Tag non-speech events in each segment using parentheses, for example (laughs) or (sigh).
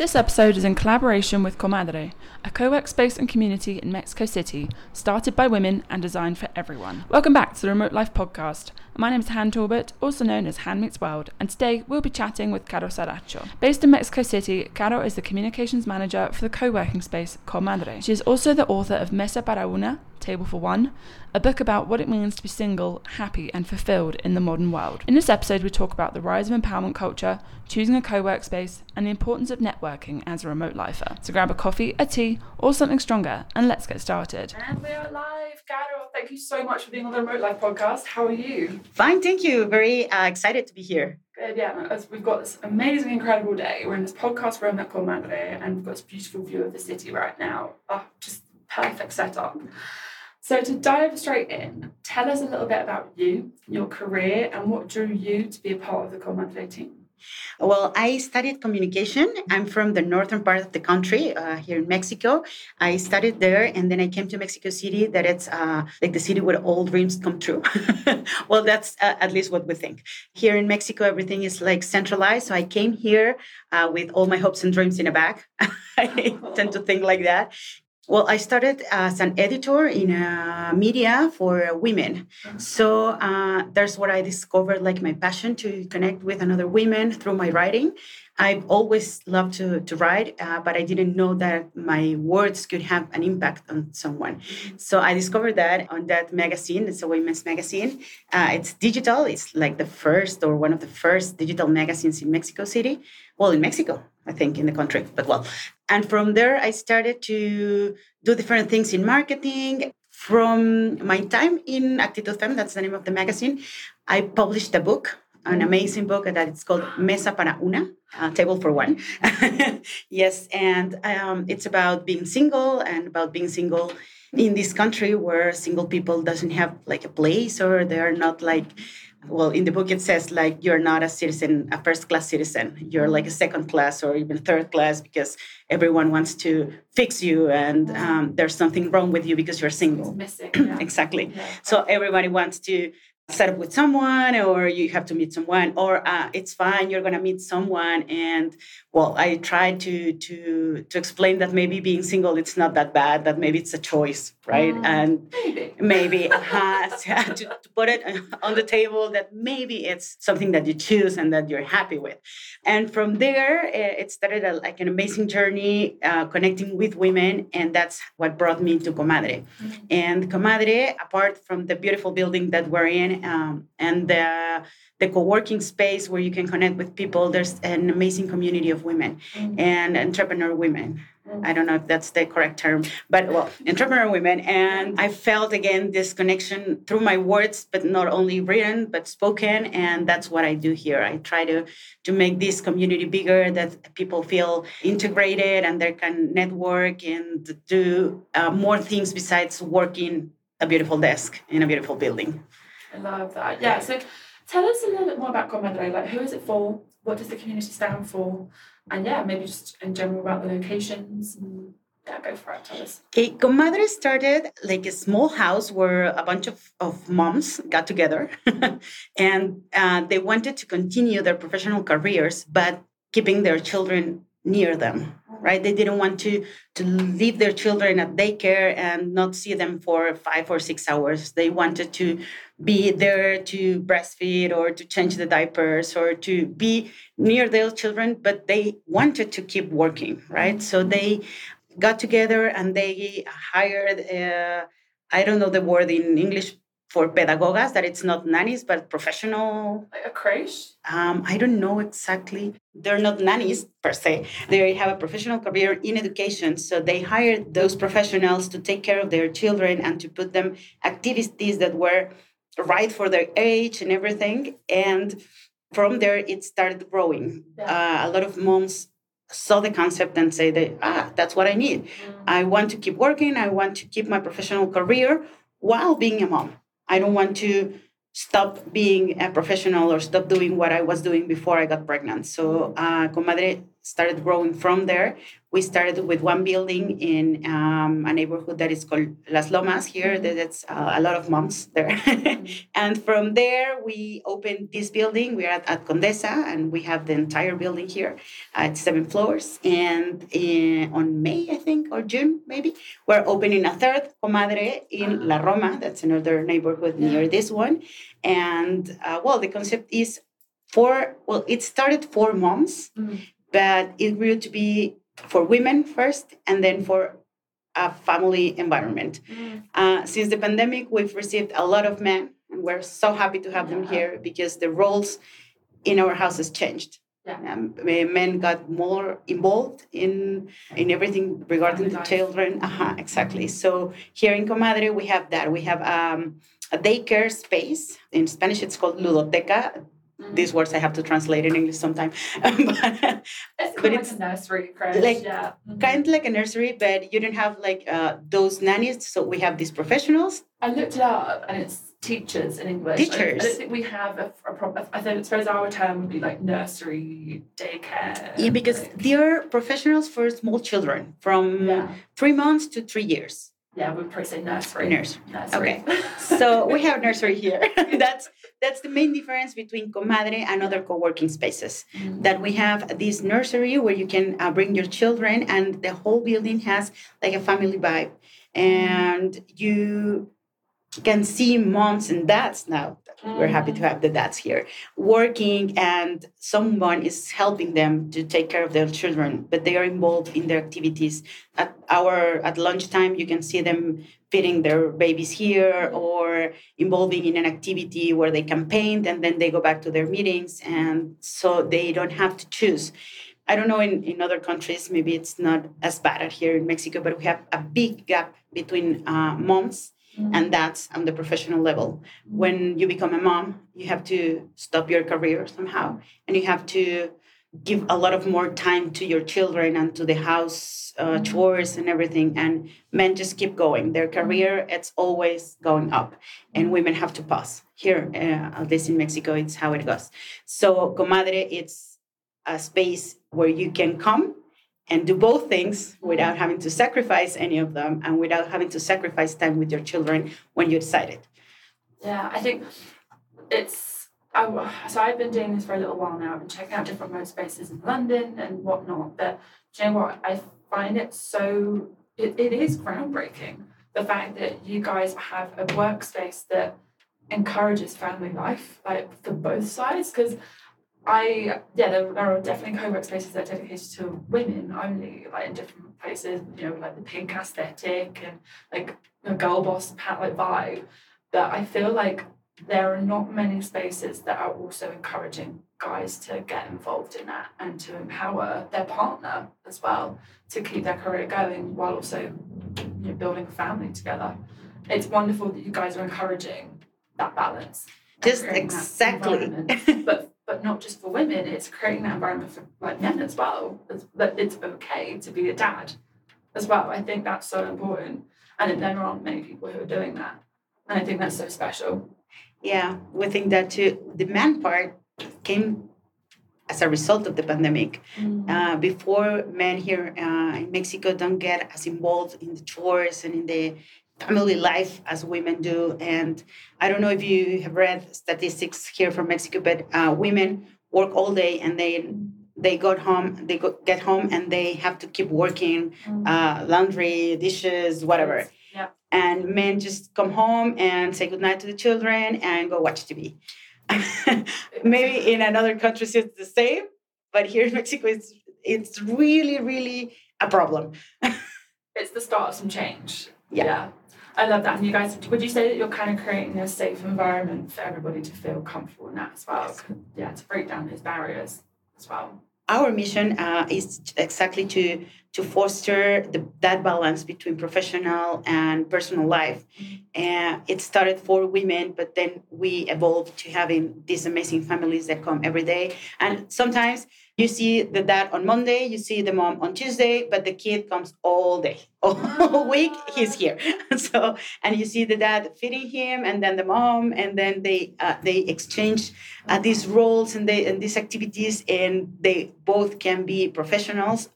This episode is in collaboration with Comadre, a co work space and community in Mexico City, started by women and designed for everyone. Welcome back to the Remote Life Podcast. My name is Han Talbot, also known as Han Meets World, and today we'll be chatting with Caro Saracho. Based in Mexico City, Caro is the communications manager for the co working space Comadre. She is also the author of Mesa para Una, Table for One, a book about what it means to be single, happy, and fulfilled in the modern world. In this episode, we talk about the rise of empowerment culture, choosing a co workspace, and the importance of networking as a remote lifer. So grab a coffee, a tea, or something stronger, and let's get started. And we're live. Caro, thank you so much for being on the Remote Life podcast. How are you? Fine, thank you. Very uh, excited to be here. Good, yeah. As we've got this amazing, incredible day. We're in this podcast room at Comadre, and we've got this beautiful view of the city right now. Oh, just perfect setup. So, to dive straight in, tell us a little bit about you, your career, and what drew you to be a part of the Comadre team. Well, I studied communication. I'm from the northern part of the country, uh, here in Mexico. I studied there, and then I came to Mexico City. That it's uh, like the city where all dreams come true. (laughs) well, that's uh, at least what we think. Here in Mexico, everything is like centralized. So I came here uh, with all my hopes and dreams in a bag. (laughs) I tend to think like that, well, I started as an editor in a media for women. So uh, that's what I discovered, like my passion to connect with another women through my writing. I've always loved to, to write, uh, but I didn't know that my words could have an impact on someone. So I discovered that on that magazine. It's a women's magazine. Uh, it's digital. It's like the first or one of the first digital magazines in Mexico City. Well, in Mexico, I think, in the country, but well. And from there, I started to do different things in marketing. From my time in Actitud Fem, that's the name of the magazine, I published a book an amazing book that it's called Mesa para Una, Table for One. (laughs) yes, and um, it's about being single and about being single in this country where single people doesn't have like a place or they're not like well in the book it says like you're not a citizen a first class citizen you're like a second class or even third class because everyone wants to fix you and um, there's something wrong with you because you're single missing (clears throat) yeah. exactly yeah. so everybody wants to set up with someone or you have to meet someone or uh, it's fine you're going to meet someone and well i tried to to to explain that maybe being single it's not that bad that maybe it's a choice right? Mm, and maybe. maybe (laughs) uh, (laughs) to, to, put it on the table that maybe it's something that you choose and that you're happy with. And from there eh, it started a, like an amazing journey uh, connecting with women and that's what brought me to comadre. Mm-hmm. and comadre apart from the beautiful building that we're in um, and the the co-working space where you can connect with people there's an amazing community of women mm-hmm. and entrepreneur women mm-hmm. i don't know if that's the correct term but well entrepreneur women and i felt again this connection through my words but not only written but spoken and that's what i do here i try to to make this community bigger that people feel integrated and they can network and do uh, more things besides working a beautiful desk in a beautiful building I love that. Yeah. So tell us a little bit more about Comadre. Like, who is it for? What does the community stand for? And yeah, maybe just in general about the locations. And, yeah, go for it. Tell us. Okay, Comadre started like a small house where a bunch of, of moms got together (laughs) and uh, they wanted to continue their professional careers, but keeping their children near them right? They didn't want to to leave their children at daycare and not see them for five or six hours. They wanted to be there to breastfeed or to change the diapers or to be near their children but they wanted to keep working right? So they got together and they hired uh, i don't know the word in english for pedagogas that it's not nannies but professional. Like a creche? Um, i don't know exactly. They're not nannies per se. They have a professional career in education so they hired those professionals to take care of their children and to put them activities that were right for their age and everything and from there it started growing. Yeah. uh, a lot of moms saw the concept and say that ah that's what i need. Mm. i want to keep working. I want to keep my professional career while being a mom I don't want to stop being a professional or stop doing what I was doing before I got pregnant. So, uh, Comadre started growing from there. We started with one building in um, a neighborhood that is called Las Lomas here. Mm-hmm. That's uh, a lot of moms there. Mm-hmm. (laughs) and from there, we opened this building. We're at, at Condesa, and we have the entire building here at seven floors. And in, on May, I think, or June, maybe, we're opening a third comadre in La Roma. That's another neighborhood near this one. And uh, well, the concept is for, well, it started for moms, mm-hmm. But it grew to be for women first and then for a family environment. Mm-hmm. Uh, since the pandemic, we've received a lot of men, and we're so happy to have yeah. them here because the roles in our house has changed. Yeah. Um, men got more involved in in everything regarding the children. Uh-huh, exactly. So here in Comadre, we have that. We have um, a daycare space. In Spanish, it's called ludoteca. These words I have to translate in English sometime. (laughs) but, it's but it's like a nursery, like yeah. mm-hmm. kind of like a nursery, but you don't have like uh, those nannies. So we have these professionals. I looked it up, and it's teachers in English. Teachers. I, I don't think we have a, a proper. I think suppose our term would be like nursery, daycare. Yeah, because like, they're professionals for small children from yeah. three months to three years. Yeah, we'd probably say nursery. Nursery. nursery. Okay. (laughs) so we have nursery here. (laughs) that's that's the main difference between Comadre and other co-working spaces. Mm-hmm. That we have this nursery where you can uh, bring your children, and the whole building has like a family vibe, and you can see moms and dads now we're happy to have the dads here working and someone is helping them to take care of their children but they are involved in their activities. At our at lunchtime you can see them feeding their babies here or involving in an activity where they can paint and then they go back to their meetings and so they don't have to choose. I don't know in, in other countries, maybe it's not as bad as here in Mexico, but we have a big gap between uh, moms Mm-hmm. And that's on the professional level. When you become a mom, you have to stop your career somehow, and you have to give a lot of more time to your children and to the house uh, mm-hmm. chores and everything. And men just keep going. Their career, it's always going up, and women have to pause. Here, uh, at least in Mexico, it's how it goes. So, comadre, it's a space where you can come and do both things without having to sacrifice any of them and without having to sacrifice time with your children when you decide it. Yeah, I think it's. I, so I've been doing this for a little while now. I've been checking out different mode spaces in London and whatnot. But you know what? I find it so. It, it is groundbreaking. The fact that you guys have a workspace that encourages family life, like for both sides. Because I yeah, there, there are definitely co-work spaces that are dedicated to women only, like in different places, you know, like the pink aesthetic and like a girl boss pat like vibe. But I feel like there are not many spaces that are also encouraging guys to get involved in that and to empower their partner as well to keep their career going while also you know, building a family together. It's wonderful that you guys are encouraging that balance. Just exactly. but but not just for women. It's creating that environment for like men as well. That it's okay to be a dad as well. I think that's so important, and there aren't many people who are doing that, and I think that's so special. Yeah, we think that too. The man part came as a result of the pandemic. Mm-hmm. Uh, before men here uh, in Mexico don't get as involved in the chores and in the family life as women do. And I don't know if you have read statistics here from Mexico, but uh, women work all day and they they got home, they go, get home and they have to keep working, mm. uh, laundry, dishes, whatever. Yeah. And men just come home and say goodnight to the children and go watch TV. (laughs) Maybe in another countries it's the same, but here in Mexico it's it's really really a problem. (laughs) it's the start of some change. yeah. yeah. I love that. And you guys, would you say that you're kind of creating a safe environment for everybody to feel comfortable in that as well? Yes. Yeah, to break down those barriers as well. Our mission uh, is exactly to to foster the, that balance between professional and personal life. And uh, it started for women, but then we evolved to having these amazing families that come every day. And sometimes You see the dad on Monday, you see the mom on Tuesday, but the kid comes all day, (laughs) all week. He's here. (laughs) So, and you see the dad feeding him, and then the mom, and then they uh, they exchange uh, these roles and they and these activities, and they both can be professionals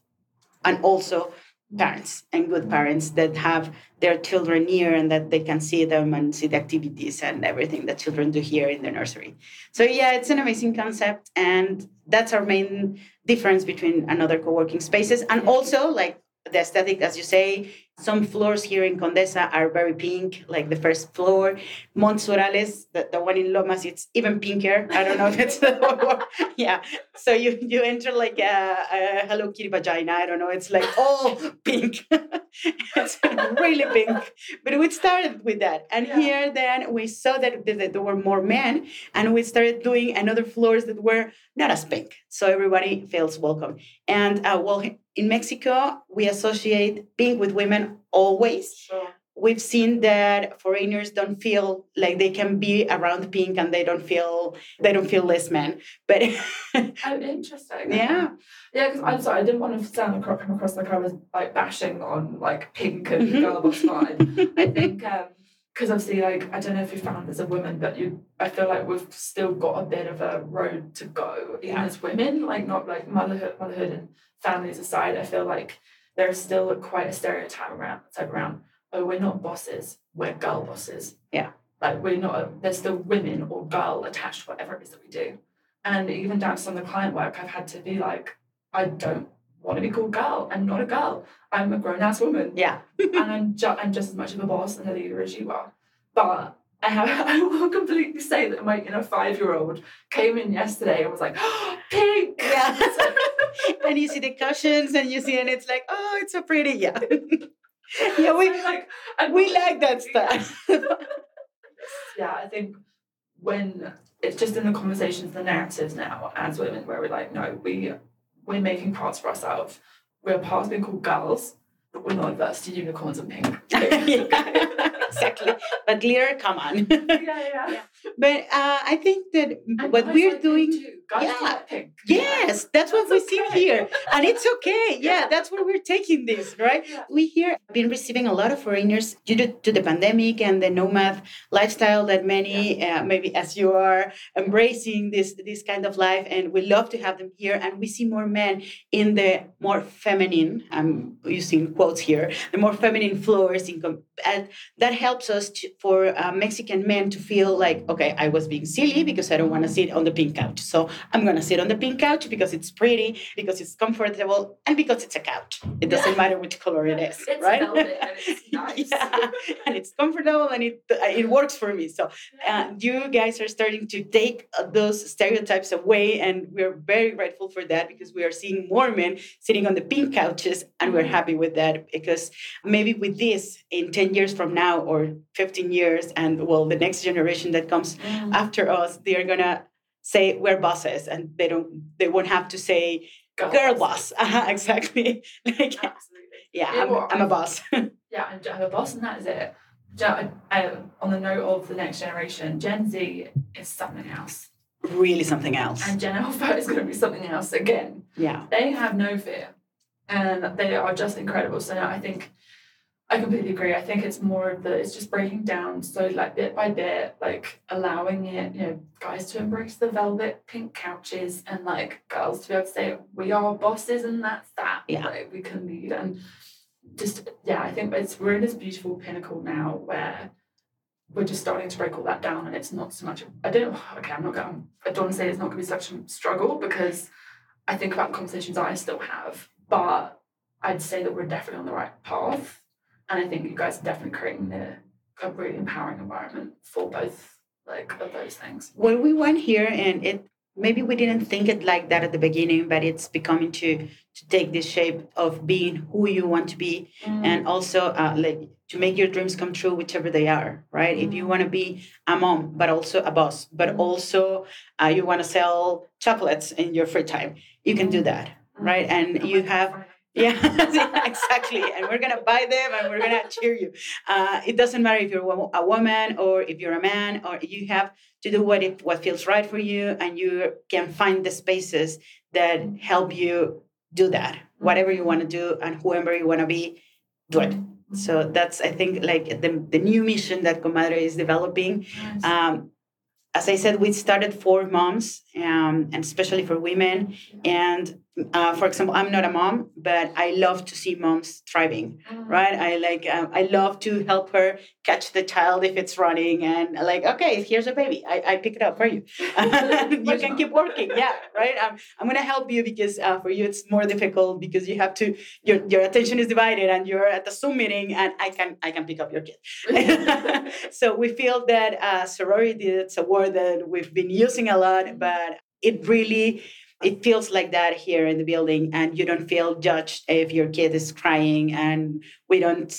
and also parents and good parents that have their children near and that they can see them and see the activities and everything that children do here in the nursery. So yeah, it's an amazing concept and that's our main difference between another co-working spaces and also like the aesthetic as you say some floors here in Condesa are very pink, like the first floor. Montes Urales, the, the one in Lomas, it's even pinker. I don't know if it's the (laughs) word. Yeah. So you you enter like a, a Hello Kitty vagina. I don't know. It's like all pink. (laughs) it's really pink. But we started with that. And yeah. here then we saw that, that there were more men and we started doing another floors that were not as pink. So everybody feels welcome. And uh, well, in Mexico, we associate pink with women always. Sure. We've seen that foreigners don't feel like they can be around pink and they don't feel they don't feel less men. But (laughs) oh, interesting. Yeah, yeah. Because I'm sorry, I didn't want to sound across, come across like I was like bashing on like pink and mm-hmm. girl boss (laughs) vibe. I think. um because obviously like I don't know if you found as a woman, but you I feel like we've still got a bit of a road to go yeah. as women, like not like motherhood motherhood and families aside, I feel like there's still quite a stereotype around type around, oh, we're not bosses, we're girl bosses. Yeah. Like we're not there's still women or girl attached to whatever it is that we do. And even down to some of the client work, I've had to be like, I don't want to be called girl. I'm not a girl. I'm a grown ass woman. Yeah. (laughs) and I'm, ju- I'm just as much of a boss and a leader as you are. But I have (laughs) I will completely say that my inner five year old came in yesterday and was like, oh, (gasps) pink. Yeah. (laughs) and you see the cushions and you see and it's like, oh, it's so pretty. Yeah. yeah, we like we like that stuff. yeah, I think when it's just in the conversations, the narratives now as women where we're like, no, we we're making parts for ourselves. We're parts being called girls, but we're not adverse to unicorns and pink. (laughs) exactly. But glitter, come on. yeah, yeah, yeah. (laughs) But uh, I think that and what we're doing, yeah, yes, that's, that's what we see here, and it's okay. (laughs) Yeah, that's where we're taking this, right? Yeah. We here been receiving a lot of foreigners due to, to the pandemic and the nomad lifestyle that many, yeah. uh, maybe as you are, embracing this this kind of life, and we love to have them here. And we see more men in the more feminine. I'm using quotes here, the more feminine floors, in and that helps us to, for uh, Mexican men to feel like okay, I was being silly because I don't want to sit on the pink couch. So I'm going to sit on the pink couch because it's pretty, because it's comfortable, and because it's a couch. It doesn't matter which color it is, it's right? and it's (laughs) nice. yeah. and it's comfortable and it, it works for me. So uh, you guys are starting to take uh, those stereotypes away, and we're very grateful for that because we are seeing more men sitting on the pink couches, and we're mm-hmm. happy with that because maybe with this in 10 years from now or 15 years, and well, the next generation that comes mm. after us, they're gonna say we're bosses, and they don't. They won't have to say girl, girl boss. (laughs) Uh-huh, exactly. (laughs) like, Absolutely. Yeah, I'm, I'm, a boss. (laughs) yeah, I'm a boss, and that is it. On the note of the next generation, Gen Z is something else. Really something else. And Gen Alpha is going to be something else again. Yeah. They have no fear, and they are just incredible. So I think I completely agree. I think it's more of the it's just breaking down so like bit by bit, like allowing it, you know, guys to embrace the velvet pink couches and like girls to be able to say we are bosses and that's that. Yeah. Like we can lead and just yeah, I think it's we're in this beautiful pinnacle now where we're just starting to break all that down and it's not so much I don't okay, I'm not going I don't want to say it's not gonna be such a struggle because I think about conversations I still have, but I'd say that we're definitely on the right path and I think you guys are definitely creating the, a really empowering environment for both like of those things. When we went here and it maybe we didn't think it like that at the beginning, but it's becoming to to take this shape of being who you want to be mm. and also uh, like to make your dreams come true whichever they are right mm. if you mm. want to be a mom but also a boss but mm. also uh, you want to sell chocolates in your free time you can do mm. that right and you have (laughs) (laughs) Yeah, exactly. And we're gonna buy them, and we're gonna cheer you. Uh, it doesn't matter if you're a woman or if you're a man, or you have to do what it what feels right for you, and you can find the spaces that help you do that. Whatever you want to do, and whoever you want to be, do it. So that's I think like the the new mission that Comadre is developing. Nice. Um, as I said, we started for moms, um, and especially for women. And uh, for example, I'm not a mom, but I love to see moms thriving, mm-hmm. right? I like, um, I love to help her catch the child if it's running, and like, okay, here's a baby, I, I pick it up for you. (laughs) (laughs) you can keep working, yeah, (laughs) right? I'm, I'm gonna help you because uh, for you it's more difficult because you have to, your your attention is divided, and you're at the Zoom meeting, and I can I can pick up your kid. so we feel that uh, sorority it's a word that we've been using a lot, but it really it feels like that here in the building and you don't feel judged if your kid is crying and we don't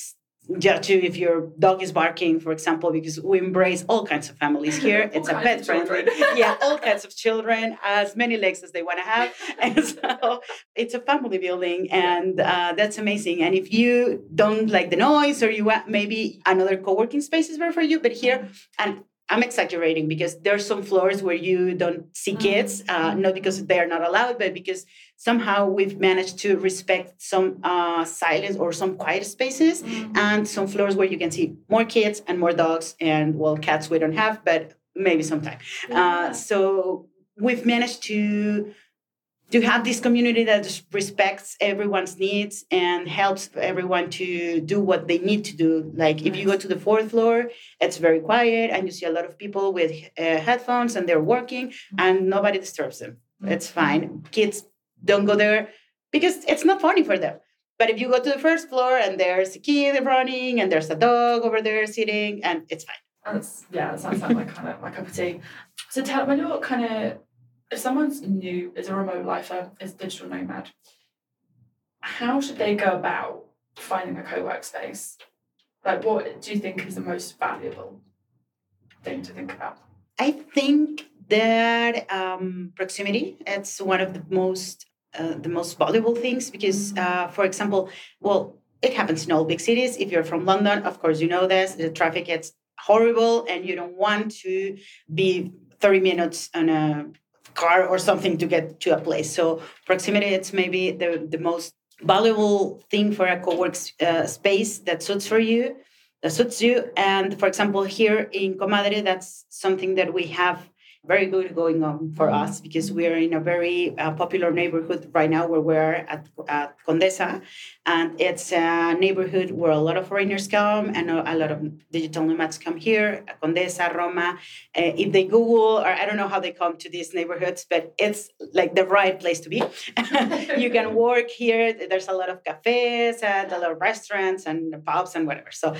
judge you if your dog is barking for example because we embrace all kinds of families here. (laughs) It's a pet friendly yeah all kinds of children as many legs as they want to have. (laughs) And so it's a family building and uh, that's amazing. And if you don't like the noise or you want maybe another co-working space is better for you but here and I'm exaggerating because there's some floors where you don't see mm-hmm. kids, uh, not because they're not allowed, but because somehow we've managed to respect some uh, silence or some quiet spaces, mm-hmm. and some floors where you can see more kids and more dogs, and well, cats we don't have, but maybe sometime. Uh, so we've managed to to have this community that respects everyone's needs and helps everyone to do what they need to do. Like if you go to the fourth floor, it's very quiet and you see a lot of people with uh, headphones and they're working and nobody disturbs them. It's fine. Kids don't go there because it's not funny for them. But if you go to the first floor and there's a kid running and there's a dog over there sitting and it's fine. That's yeah, that sounds like my kind of my cup of tea. So tell me you're kind of if someone's new, is a remote lifer, is a digital nomad, how should they go about finding a co-work space? Like, what do you think is the most valuable thing to think about? I think that um, proximity it's one of the most uh, the most valuable things because, uh, for example, well, it happens in all big cities. If you're from London, of course, you know this. The traffic gets horrible, and you don't want to be 30 minutes on a car or something to get to a place. So proximity, it's maybe the, the most valuable thing for a co-work uh, space that suits for you, that suits you. And for example, here in Comadre, that's something that we have very good going on for mm-hmm. us because we are in a very uh, popular neighborhood right now where we're at, at Condesa. And it's a neighborhood where a lot of foreigners come and a lot of digital nomads come here, Condesa, Roma. Uh, if they Google, or I don't know how they come to these neighborhoods, but it's like the right place to be. (laughs) you can work here. There's a lot of cafes and a lot of restaurants and pubs and whatever. So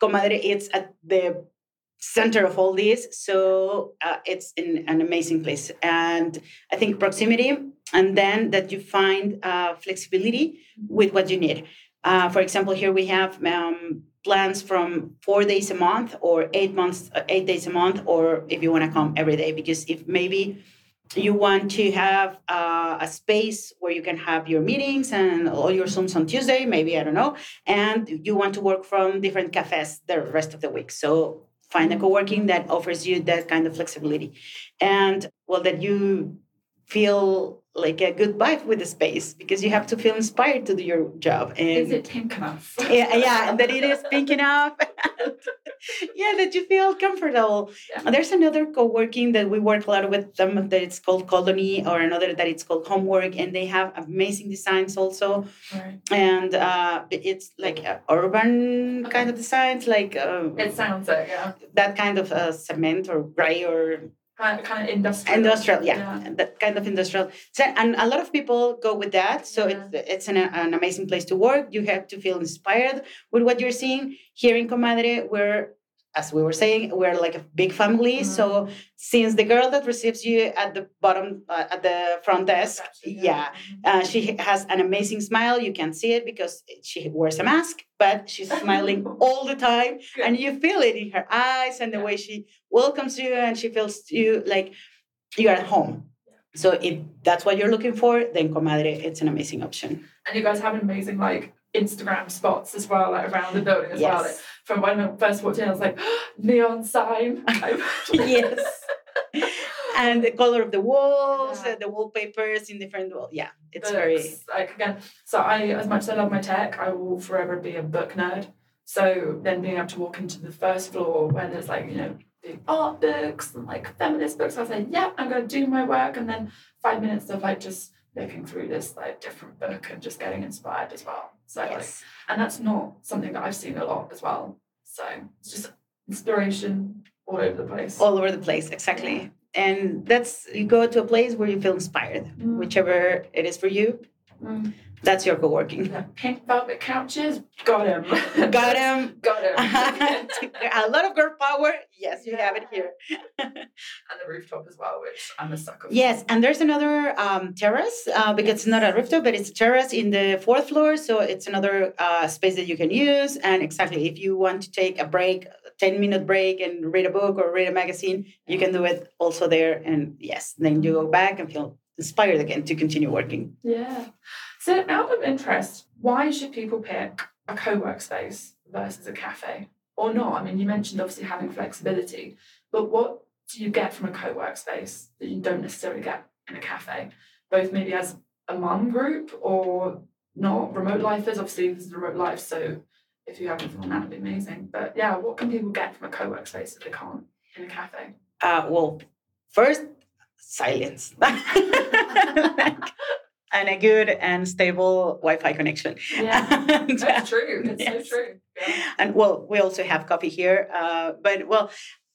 Comadre, it's at the center of all this. So uh, it's in an amazing place. And I think proximity, and then that you find uh, flexibility with what you need. Uh, for example, here we have um, plans from four days a month or eight months, uh, eight days a month, or if you want to come every day, because if maybe you want to have uh, a space where you can have your meetings and all your Zooms on Tuesday, maybe, I don't know, and you want to work from different cafes the rest of the week. So find a co-working that offers you that kind of flexibility. And well that you feel like a good vibe with the space because you have to feel inspired to do your job and is it pink enough? Yeah yeah and that it is pink enough (laughs) yeah that you feel comfortable yeah. there's another co-working that we work a lot with them that it's called colony or another that it's called homework and they have amazing designs also right. and uh, it's like urban okay. kind of designs like uh, it sounds like yeah that kind of uh, cement or gray or kind, of industrial. Industrial, yeah, yeah, that kind of industrial. So, and a lot of people go with that. So yeah. it's it's an, an amazing place to work. You have to feel inspired with what you're seeing here in Comadre. We're as we were saying, we're like a big family. Mm-hmm. So since the girl that receives you at the bottom, uh, at the front desk, yeah, mm-hmm. uh, she has an amazing smile. You can see it because she wears a mask, but she's smiling (laughs) all the time, Good. and you feel it in her eyes and the yeah. way she welcomes you, and she feels you like you're at home. So if that's what you're looking for, then Comadre, it's an amazing option. And you guys have amazing like Instagram spots as well, like around the building as yes. well. Like, from when I first walked in, I was like, (gasps) neon sign. (laughs) yes. (laughs) and the color of the walls, yeah. the wallpapers in different well, yeah, it's very like again. So I, as much as I love my tech, I will forever be a book nerd. So then being able to walk into the first floor where there's like you know big art books and like feminist books, I was like, yeah, I'm gonna do my work, and then five minutes of like just looking through this like different book and just getting inspired as well. So yes. like, and that's not something that I've seen a lot as well. So it's just inspiration all over the place. All over the place, exactly and that's you go to a place where you feel inspired mm. whichever it is for you mm. That's your co-working the pink velvet couches got him (laughs) got him (laughs) got him (laughs) a lot of girl power yes you yeah. have it here and the rooftop as well which i'm a sucker for yes and there's another um, terrace uh, because it's not a rooftop but it's a terrace in the fourth floor so it's another uh, space that you can use and exactly if you want to take a break 10 minute break and read a book or read a magazine, you can do it also there. And yes, then you go back and feel inspired again to continue working. Yeah. So, out of interest, why should people pick a co work space versus a cafe or not? I mean, you mentioned obviously having flexibility, but what do you get from a co work space that you don't necessarily get in a cafe? Both maybe as a mum group or not remote lifers. Obviously, this is remote life, so if you have anything on that, would be amazing. But yeah, what can people get from a co-work space that they can't in a cafe? Uh, well, first, silence. (laughs) and a good and stable Wi-Fi connection. Yeah, and, (laughs) that's true. That's yes. so true. Yeah. And well, we also have coffee here. Uh, but well,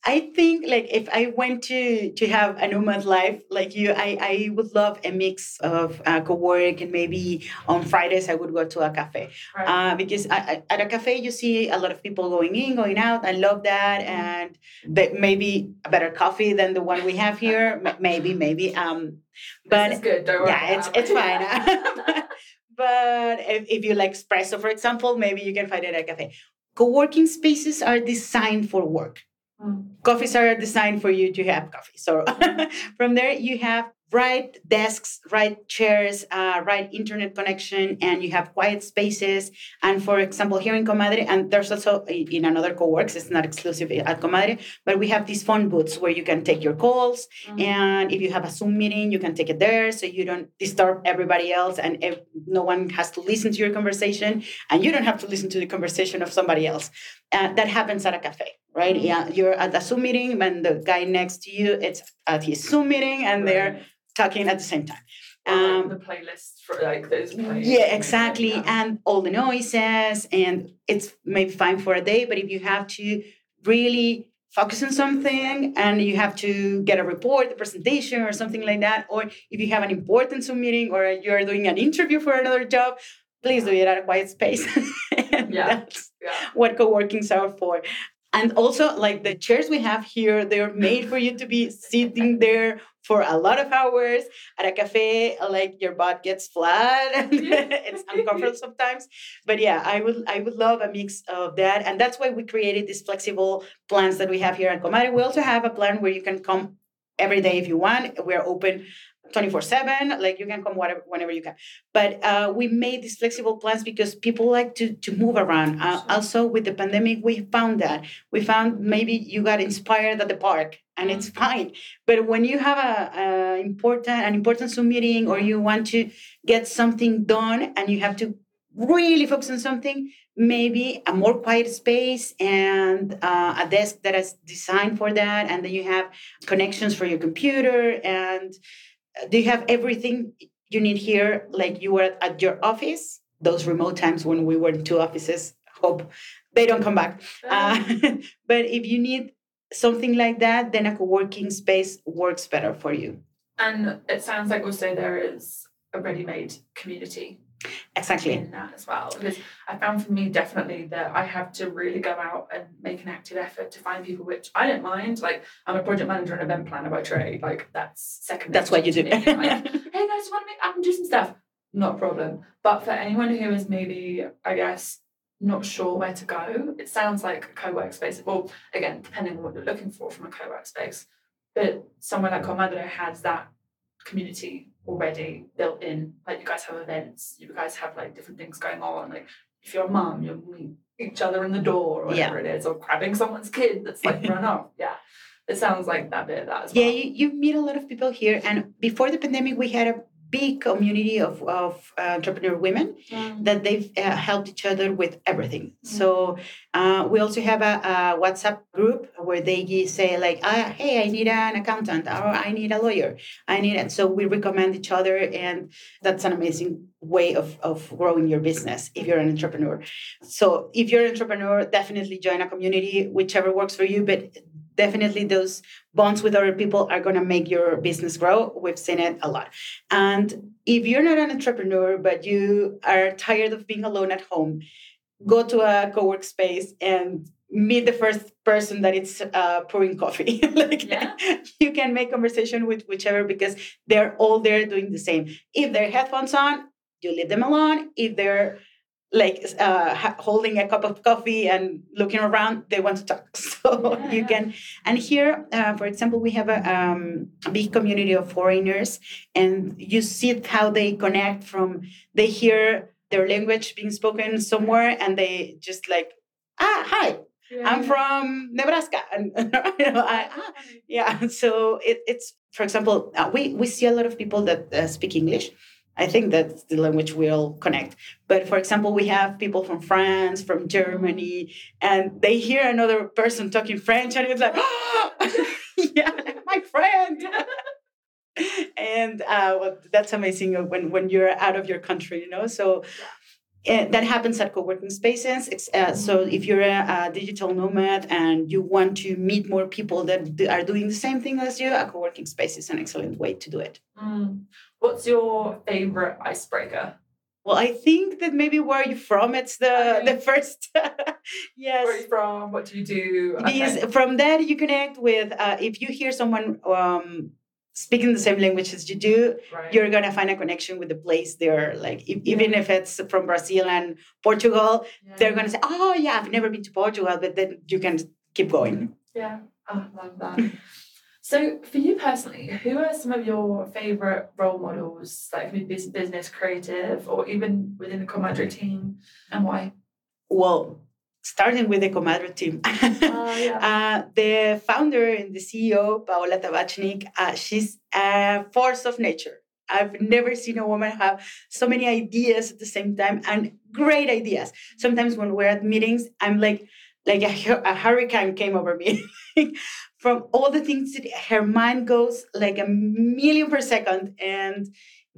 I think like if I went to to have a nomad life like you, I, I would love a mix of uh, co-work and maybe on Fridays I would go to a cafe right. uh, because I, I, at a cafe you see a lot of people going in, going out. I love that, mm-hmm. and but maybe a better coffee than the one we have here. (laughs) maybe, maybe. Um, but good. Don't yeah, it's it's fine. (laughs) (laughs) but if, if you like espresso, for example, maybe you can find it at a cafe. Co-working spaces are designed for work. Coffees are designed for you to have coffee. So (laughs) from there, you have right desks, right chairs, uh, right internet connection, and you have quiet spaces. And for example, here in Comadre, and there's also in another co-works, it's not exclusive at Comadre, but we have these phone booths where you can take your calls. Mm-hmm. And if you have a Zoom meeting, you can take it there so you don't disturb everybody else and if no one has to listen to your conversation and you don't have to listen to the conversation of somebody else. Uh, that happens at a cafe right? Mm-hmm. Yeah, you're at a Zoom meeting, and the guy next to you, it's at his Zoom meeting, and right. they're talking at the same time. Um, like the playlist for like those Yeah, exactly. Yeah. And all the noises, and it's maybe fine for a day, but if you have to really focus on something and you have to get a report, a presentation, or something like that, or if you have an important Zoom meeting or you're doing an interview for another job, please do it at a quiet space. (laughs) yeah. (laughs) That's yeah. what co-workings are for and also like the chairs we have here they're made for you to be sitting there for a lot of hours at a cafe like your butt gets flat (laughs) and (laughs) it's uncomfortable sometimes but yeah i would i would love a mix of that and that's why we created these flexible plans that we have here at Comadre. we also have a plan where you can come every day if you want we're open 24 7 like you can come whatever, whenever you can. But uh, we made these flexible plans because people like to, to move around. Uh, also with the pandemic we found that. We found maybe you got inspired at the park and it's mm-hmm. fine. But when you have a, a important an important zoom meeting or you want to get something done and you have to really focus on something maybe a more quiet space and uh, a desk that is designed for that and then you have connections for your computer and do you have everything you need here? Like you were at your office those remote times when we were in two offices hope they don't come back. (laughs) Uh, (laughs) but if you need something like that then a co-working space works better for you. And it sounds like also there is a ready-made community exactly. in that as well. Because i found for me definitely that i have to really go out and make an active effort to find people which i don't mind. Like i'm a project manager and event planner by trade. Like that's second that's what you do. like, (laughs) hey guys want to make i and do some stuff? Not a problem. But for anyone who is maybe i guess not sure where to go it sounds like a co-work space. Well again depending on what you're looking for from a co-work space. But somewhere like Comadre has that community already built in. Like you guys have events, you guys have like different things going on. Like if you're a mum, you'll meet each other in the door or whatever yeah. it is, or grabbing someone's kid that's like (laughs) run off. Yeah. It sounds like that bit that as well. Yeah, you, you meet a lot of people here. And before the pandemic, we had a big community of, of uh, entrepreneur women mm. that they've uh, helped each other with everything. Mm. So uh, we also have a, a, WhatsApp group where they say like, ah, hey, I need an accountant or I need a lawyer. I need it. So we recommend each other. And that's an amazing way of, of growing your business if you're an entrepreneur. So if you're an entrepreneur, definitely join a community, whichever works for you. But definitely those bonds with other people are going to make your business grow. We've seen it a lot. And if you're not an entrepreneur but you are tired of being alone at home go to a co-work space and meet the first person that is uh, pouring coffee. (laughs) Like yeah. you can make conversation with whichever because they're all there doing the same. If their headphones on you leave them alone. If they're like uh, holding a cup of coffee and looking around they want to talk. (laughs) So yeah, you can and here uh, for example we have a, um, a, big community of foreigners and you see how they connect from they hear their language being spoken somewhere and they just like ah hi yeah, I'm from Nebraska, (laughs) and you know, I, ah, yeah. So it, it's, for example, uh, we we see a lot of people that uh, speak English, I think that's the language we'll connect. But for example, we have people from France, from Germany, and they hear another person talking French, and it's like, oh! (gasps) yeah, my friend. (laughs) and uh, well, that's amazing when when you're out of your country, you know. So. Uh, that happens at co-working spaces. Uh, so if you're a, a, digital nomad and you want to meet more people that are doing the same thing as you, a co-working space is an excellent way to do it. Mm. What's your favorite icebreaker? Well, I think that maybe where are you from? It's the okay. the first. (laughs) yes. Where are you from? What do you do? Okay. from that you connect with. Uh, if you hear someone um, speaking the same language as you do, right. you're gonna find a connection with the place they're like. If, yeah. Even if it's from Brazil and Portugal, yeah. they're gonna say, "Oh yeah, I've never been to Portugal," but then you can keep going. Yeah, I love that. (laughs) So, for you personally, who are some of your favorite role models, like business, creative, or even within the Comadre team, and why? Well, starting with the Comadre team, uh, yeah. (laughs) uh, the founder and the CEO, Paola Tabachnik, uh, she's a force of nature. I've never seen a woman have so many ideas at the same time and great ideas. Sometimes when we're at meetings, I'm like, like a, a hurricane came over me. (laughs) from all the things that her mind goes like a million per second and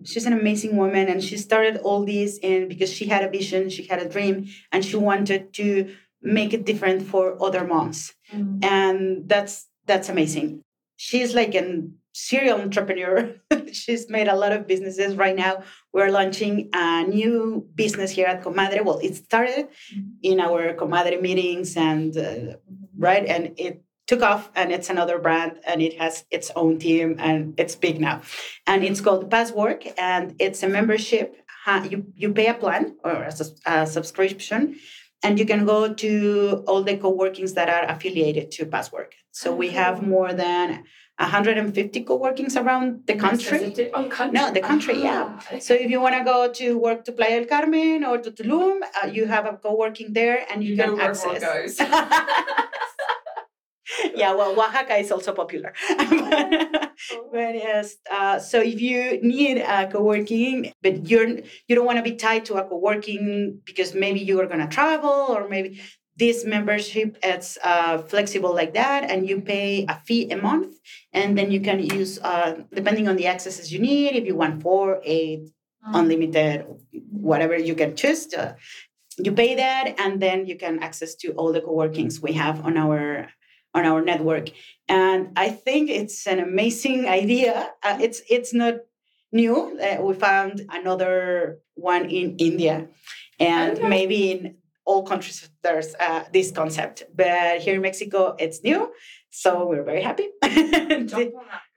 she's an amazing woman and she started all this and because she had a vision she had a dream and she wanted to make it different for other moms mm-hmm. and that's that's amazing she's like a serial entrepreneur. (laughs) She's made a lot of businesses right now. We're launching a new business here at comadre. Well it started mm-hmm. in our comadre meetings and uh, right? And it took off and it's another brand and it has its own team and it's big now. And it's called passwork and it's a membership. You, you pay a plan or a, a subscription and you can go to all the co-workings that are affiliated to passwork. So we have more than 150 co-workings around the country. Oh, country. No, the country, yeah. Ah, so if you want to go to work to Playa del Carmen or to Tulum, uh, you have a co-working there and you, you can access. (laughs) yeah, well, Oaxaca is also popular. (laughs) but, but yes, uh, so if you need a co-working, but you're you don't want to be tied to a co-working because maybe you are going to travel or maybe this membership it's uh, flexible like that and you pay a fee a month and then you can use uh, depending on the accesses you need if you want four eight mm. unlimited whatever you can choose to, you pay that and then you can access to all the co-workings we have on our on our network. And I think it's an amazing (laughs) idea. Uh, it's it's not new. Uh, we found another one in India, and okay. maybe in all countries there's uh, this concept. But here in Mexico, it's new, so we're very happy. (laughs) yes,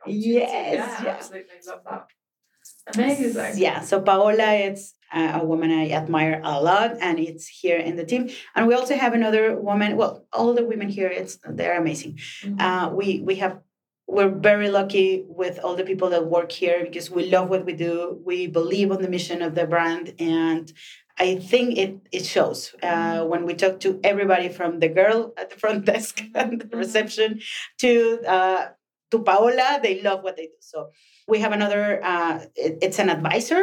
yeah, yes, absolutely love that. Amazing. Yeah. So Paola, it's a woman I admire a lot, and it's here in the team. And we also have another woman. Well, all the women here, it's they're amazing. Mm-hmm. Uh, we we have we're very lucky with all the people that work here because we love what we do. We believe on the mission of the brand, and I think it it shows uh, when we talk to everybody from the girl at the front (laughs) desk and the reception to uh, to Paola. They love what they do. So we have another. Uh, it, it's an advisor.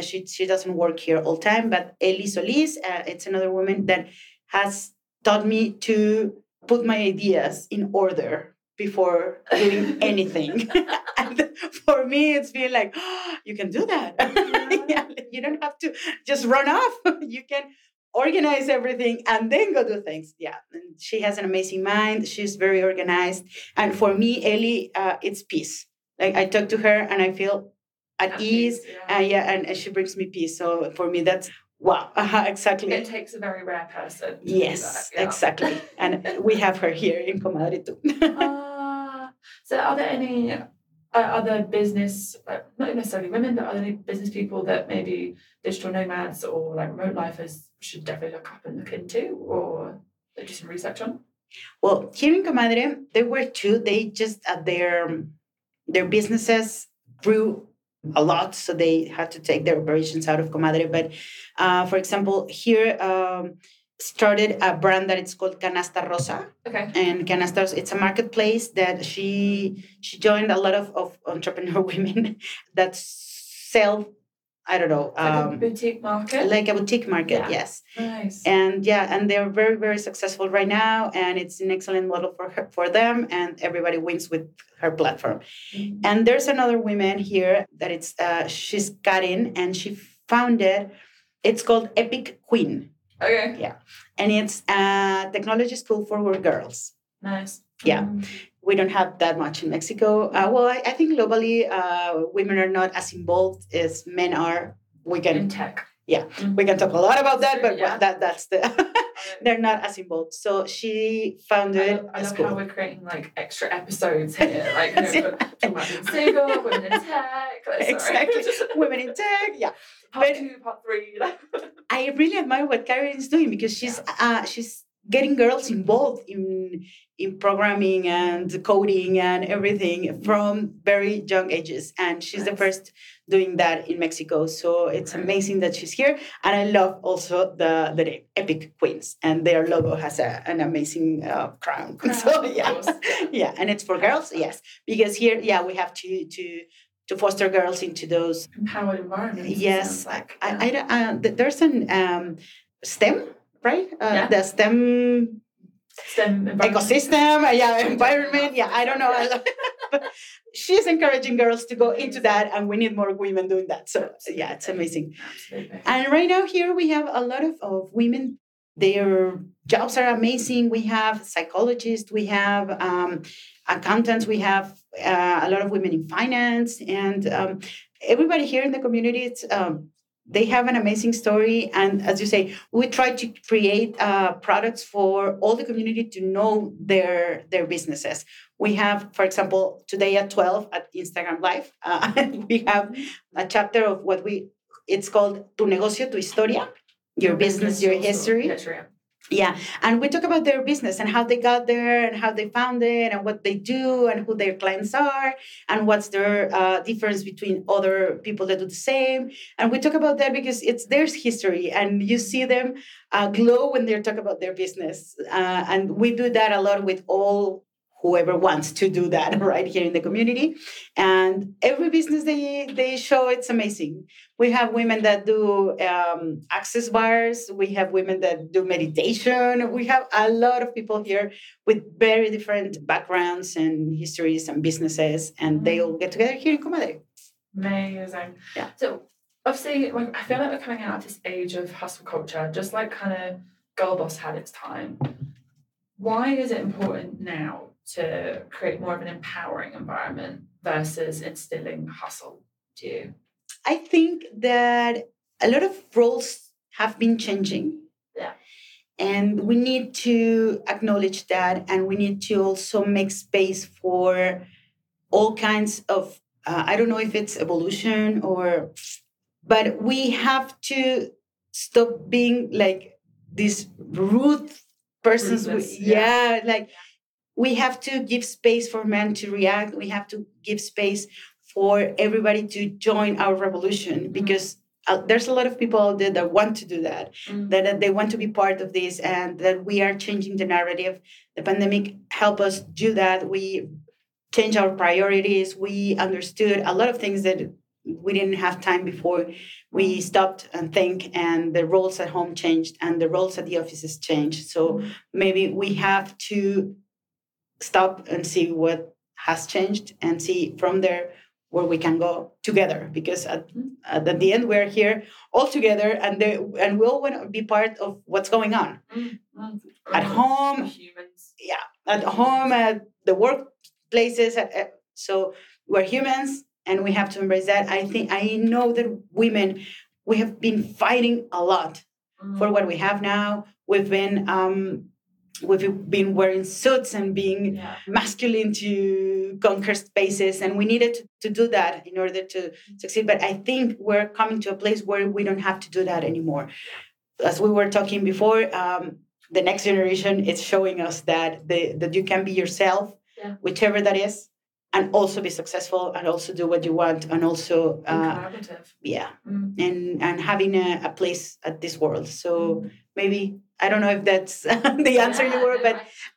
She she doesn't work here all time, but Eli Solis. Uh, it's another woman that has taught me to put my ideas in order before doing (laughs) anything. (laughs) and for me, it's been like, oh, you can do that. yeah, you don't have to just run off. (laughs) you can organize everything and then go do things. Yeah, and she has an amazing mind. She's very organized. And for me, Ellie, uh, it's peace. Like I talk to her and I feel at, at ease. Yeah, uh, yeah and, and she brings me peace. So for me, that's Wow, (laughs) uh-huh, exactly. It takes a very rare person. yes, yeah. exactly. and we have her here in Comadre too. uh, (laughs) so, are there any other business, uh, not necessarily women, but any business people that maybe digital nomads or like remote lifers should definitely look up and look into or do some research on? Well, here in Comadre, there were two. They just, uh, their, their businesses grew a lot, so they had to take their operations out of Comadre. But uh, for example, here um, started a brand that it's called Canasta Rosa. Okay. And Canasta, it's a marketplace that she she joined a lot of, of entrepreneur (laughs) women that sell I don't know. Like um, a boutique market? Like a boutique market, yeah. yes. Nice. And yeah, and they're very, very successful right now. And it's an excellent model for her, for them. And everybody wins with her platform. Mm-hmm. And there's another woman here that it's uh, she's Karin and she founded, it's called Epic Queen. Okay. Yeah. And it's a technology school for girls. Nice. Yeah. Mm we don't have that much in Mexico. Uh, well, I, I, think globally, uh, women are not as involved as men are. We can in tech. Yeah, mm-hmm. we can talk a lot about that, but yeah. that that's the (laughs) they're not as involved. So she founded. I love, I love how we're creating like extra episodes here, (laughs) like you know, talking about single, women in tech. Like, exactly, (laughs) women in tech. Yeah. Part but two, part three. I really admire what Karen is doing because she's yeah. uh, she's getting girls involved in in programming and coding and everything from very young ages and she's nice. the first doing that in mexico so it's amazing that she's here and i love also the the epic queens and their logo has a, an amazing uh, crown. (laughs) crown so yeah (laughs) yeah and it's for girls yes because here yeah we have to to to foster girls into those empowered environments yes like, yeah. I, I, uh, there's an um, stem right? Uh, yeah. The STEM STEM ecosystem, yeah, (laughs) environment. Yeah, I don't know. but (laughs) she's encouraging girls to go into that, and we need more women doing that. So yeah, it's amazing. Absolutely. And right now here we have a lot of, of women. Their jobs are amazing. We have psychologists, we have um, accountants, we have uh, a lot of women in finance, and um, everybody here in the community. It's um, they have an amazing story. And as you say we try to create uh, products for all the community to know their their businesses. We have for example today at 12 at instagram live uh, (laughs) we have a chapter of what we it's called tu negocio tu historia your business your history yeah and we talk about their business and how they got there and how they found it and what they do and who their clients are and what's their uh, difference between other people that do the same. And we talk about that because it's their history and you see them uh, glow when they talk about their business uh, and we do that a lot with all whoever wants to do that (laughs) right here in the community. And every business they they show it's amazing. We have women that do um, access bars. We have women that do meditation. We have a lot of people here with very different backgrounds and histories and businesses and they all get together here in comadre. Amazing. Yeah. So obviously i feel like we're coming out of this age of hustle culture just like kind of girl boss had its time. Why is it important now to create more of an empowering environment versus instilling hustle to you? I think that a lot of roles have been changing. Yeah. And we need to acknowledge that, and we need to also make space for all kinds of, uh, I don't know if it's evolution or, but we have to stop being like these rude persons. With, yeah. yeah, like we have to give space for men to react. We have to give space for everybody to join our revolution mm-hmm. because uh, there's a lot of people out there that want to do that, mm-hmm. that, that, they want to be part of this, and that we are changing the narrative. The pandemic helped us do that. We changed our priorities. We understood a lot of things that we didn't have time before. We stopped and think, and the roles at home changed, and the roles at the offices changed. So mm-hmm. maybe we have to stop and see what has changed and see from there where we can go together. Because at, at the end we're here all together and they, and we all want to be part of what's going on. Mm-hmm. at home humans. yeah at home at the workplaces at, at, so we're humans and we have to embrace that. I think i know that women we have been fighting a lot mm-hmm. for what we have now. We've been um, we've been wearing suits and being yeah. masculine to conquer spaces and we needed to, to, do that in order to succeed but i think we're coming to a place where we don't have to do that anymore as we were talking before um, the next generation is showing us that the, that you can be yourself yeah. whichever that is and also be successful and also do what you want and also uh, yeah mm. and and having a, a, place at this world so mm. maybe I don't know if that's (laughs) the answer yeah, you were, but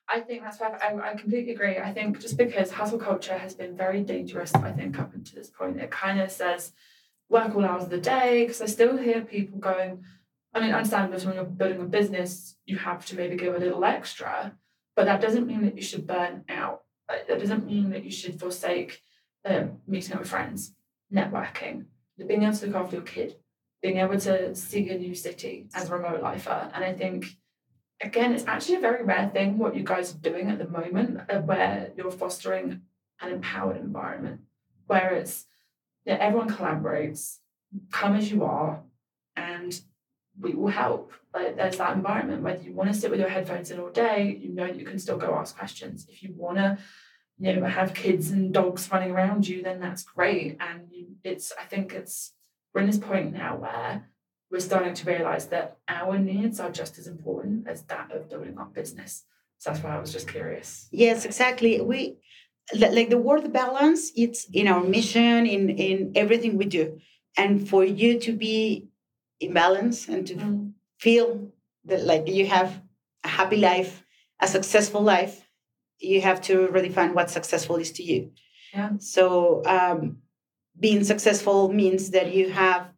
I, I, think that's perfect. I, I completely agree. I think just because hustle culture has been very dangerous, I think up until this point, it kind of says work all hours of the day. Because I still hear people going. I mean, understandably, when you're building a business, you have to maybe give a little extra, but that doesn't mean that you should burn out. That doesn't mean that you should forsake um, meeting up with friends, networking, being able to look after your kid being able to see a new city as a remote lifer. And I think, again, it's actually a very rare thing what you guys are doing at the moment, uh, where you're fostering an empowered environment, where it's know, everyone collaborates, come as you are, and we will help. Like there's that environment. Whether you want to sit with your headphones in all day, you know you can still go ask questions. If you want to, you know, have kids and dogs running around you, then that's great. And you, it's I think it's we're in this point now where we're starting to realize that our needs are just as important as that of building our business. So that's why I was just curious. Yes, exactly. We like the word balance, it's in our mission, in in everything we do. And for you to be in balance and to mm. feel that like you have a happy life, a successful life, you have to redefine what successful is to you. Yeah. So um, being successful means that you have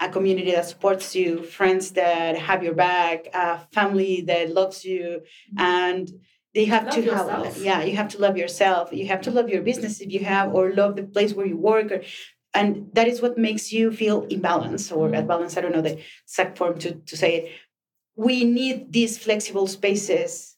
a community that supports you, friends that have your back, a family that loves you, and they have love to yourself. have yeah, you have to love yourself. You have to love your business if you have, or love the place where you work, or, and that is what makes you feel in balance or mm-hmm. at balance. I don't know the exact form to, to say it. We need these flexible spaces,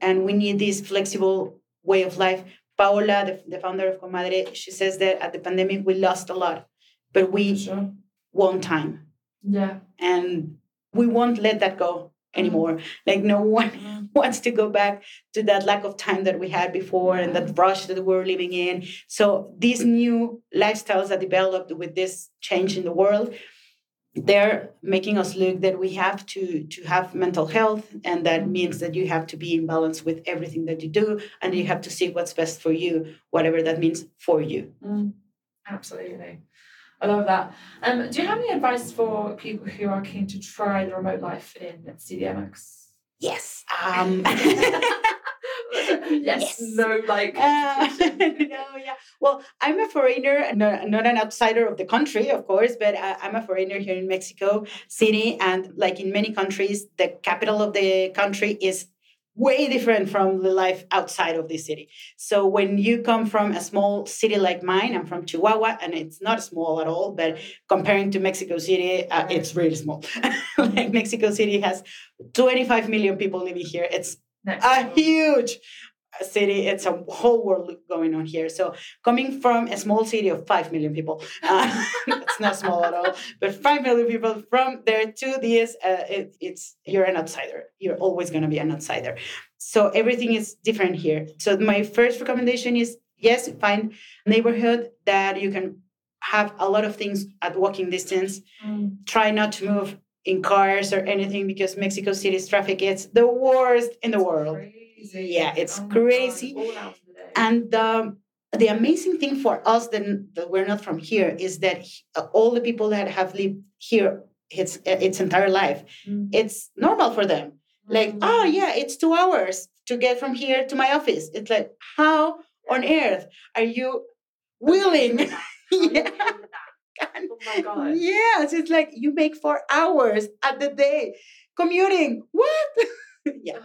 and we need this flexible way of life Paola, the, the founder of Comadre, she says that at the pandemic we lost a lot, but we sure. won time. Yeah. And we won't let that go anymore. Mm-hmm. Like no one (laughs) wants to go back to that lack of time that we had before and that rush that we were living in. So these new lifestyles are developed with this change in the world, they're making us look that we have to to have mental health and that means that you have to be in balance with everything that you do and you have to see what's best for you whatever that means for you. Mm, absolutely. I love that. Um, do you have any advice for people who are keen to try the remote life in cdmx yes um, (laughs) yes, yes, no, like uh, (laughs) no, yeah. Well, I'm a foreigner, not, not an outsider of the country, of course, but I, I'm a foreigner here in Mexico City, and like in many countries, the capital of the country is way different from the life outside of the city. So when you come from a small city like mine, I'm from Chihuahua, and it's not small at all, but comparing to Mexico City, uh, it's really small. (laughs) like Mexico City has 25 million people living here. It's a huge city. It's a whole world going on here. So coming from a small city of five million people, uh, (laughs) it's not small at all, but five million people from there to this, uh, it, it's you're an outsider. You're always going to be an outsider. So everything is different here. So my first recommendation is yes, find neighborhood that you can have a lot of things at walking distance. Mm. Try not to move in cars or anything because Mexico City's traffic is the worst in the world. crazy. Yeah, it's Oh God, crazy. And um, the amazing thing for us that, that we're not from here is that he- uh, all the people that have lived here its its entire life, Mm. it's normal for them. Like, Mm. oh yeah, it's two hours to get from here to my office. It's like, how on earth are you willing? (laughs) yeah. Oh my god. Yes, it's like you make four hours at the day commuting. What? (laughs) yeah,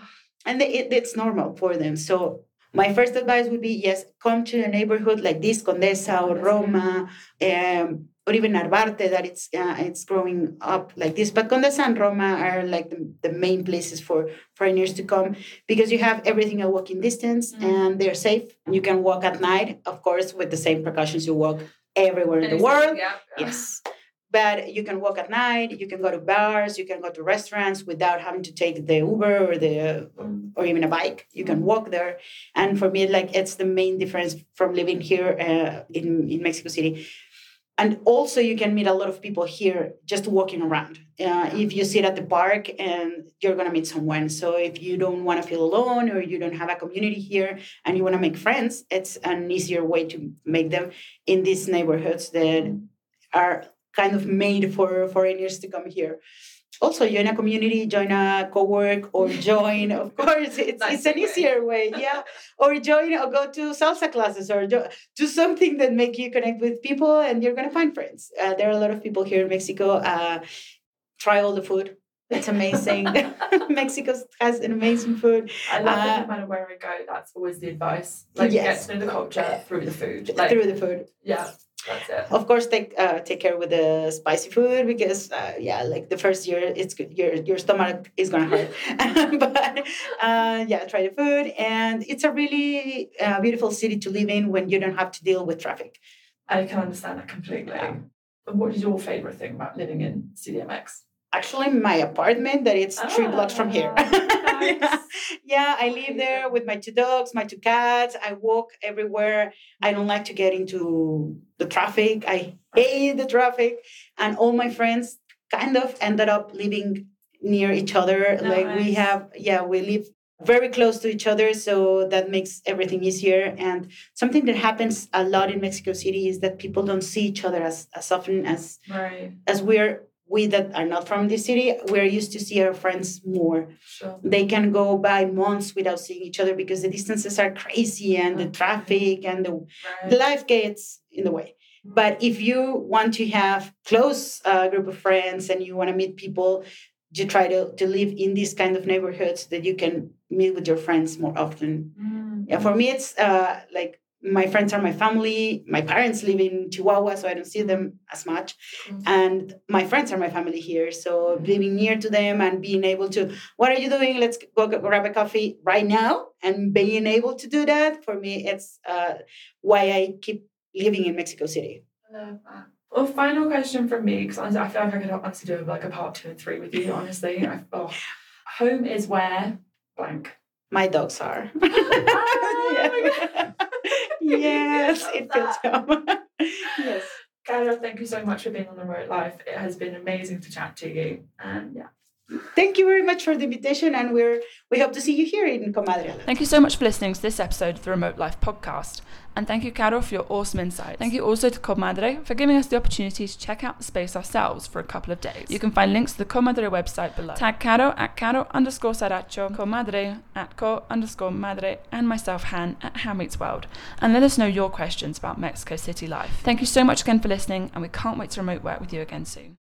and they, it, it's normal for them. So my first advice would be yes, come to a neighborhood like this, Condesa or Roma, um, or even Narvarte that it's uh, it's growing up like this. But Condesa and Roma are like the, the main places for foreigners to come because you have everything at walking distance Mm. and they're safe. You can walk at night, of course, with the same precautions you walk everywhere in the world. Yeah. Yes. But you can walk at night, you can go to bars, you can go to restaurants without having to take the Uber or the or even a bike. You can walk there. And for me, like it's the main difference from living here uh, in, in Mexico City. And also, you can meet a lot of people here just walking around. Uh, if you sit at the park and you're going to meet someone. So, if you don't want to feel alone or you don't have a community here and you want to make friends, it's an easier way to make them in these neighborhoods that are kind of made for foreigners to come here. Also, join a community, join a co-work, or (laughs) join. Of course, it's Nice it's an easier way, yeah. or join or go to salsa classes, or do, do something that make you connect with people, and you're gonna find friends. Uh, there are a lot of people here in Mexico. Uh, try all the food; it's amazing. (laughs) (laughs) Mexico has an amazing food I love Uh, no matter where I go, that's always the advice. Like Yes. get to know the culture through the food. Like through the food. yeah, it. Of course take uh, take care with the spicy food because uh, yeah like the first year it's good your your stomach is gonna hurt. (laughs) (laughs) But uh, yeah try the food. And it's a really uh, beautiful city to live in when you don't have to deal with traffic. I can understand that completely. And what is your favorite thing about living in CDMX? Actually my apartment that it's three blocks from here. Ah, (laughs) yeah. yeah i live there with my two dogs my two cats. I walk everywhere. I don't like to get into the traffic. I hate the traffic. And all my friends kind of ended up living near each other. Like we have yeah we live very close to each other so that makes everything easier. And something that happens a lot in mexico city is that people don't see each other as, as often as Right. as we're we that are not from the city we're used to see our friends more Sure. they can go by months without seeing each other because the distances are crazy and the traffic and the, Right. life gets in the way but if you want to have close uh, group of friends and you want to meet people you try to, to live in these kind of neighborhoods that you can meet with your friends more often Mm. yeah for me it's uh, like my friends are my family my parents live in chihuahua so i don't see them as much Cool. and my friends are my family here so living near to them and being able to what are you doing let's go grab a coffee right now and being able to do that for me it's uh, why i keep living in mexico city I love that. Well, final question from me because I, I feel like I could honestly do like a part two and three with you. Honestly, I, oh, home is where blank. my dogs are (laughs) (laughs) Oh my yes (laughs) it feels home yes Caro, thank you so much for being on the road life. It has been amazing to chat to you. And yeah. Thank you very much for the invitation and we're we hope to see you here in comadre Thank you so much for listening to this episode of the Remote Life podcast. And thank you, Caro, for your awesome insights. Thank you also to Comadre for giving us the opportunity to check out the space ourselves for a couple of days. You can find links to the Comadre website below. Tag Caro at Caro underscore Saracho, Comadre at Co underscore Madre, and myself, Han, at Han Meets World. And let us know your questions about Mexico City life. Thank you so much again for listening, and we can't wait to remote work with you again soon.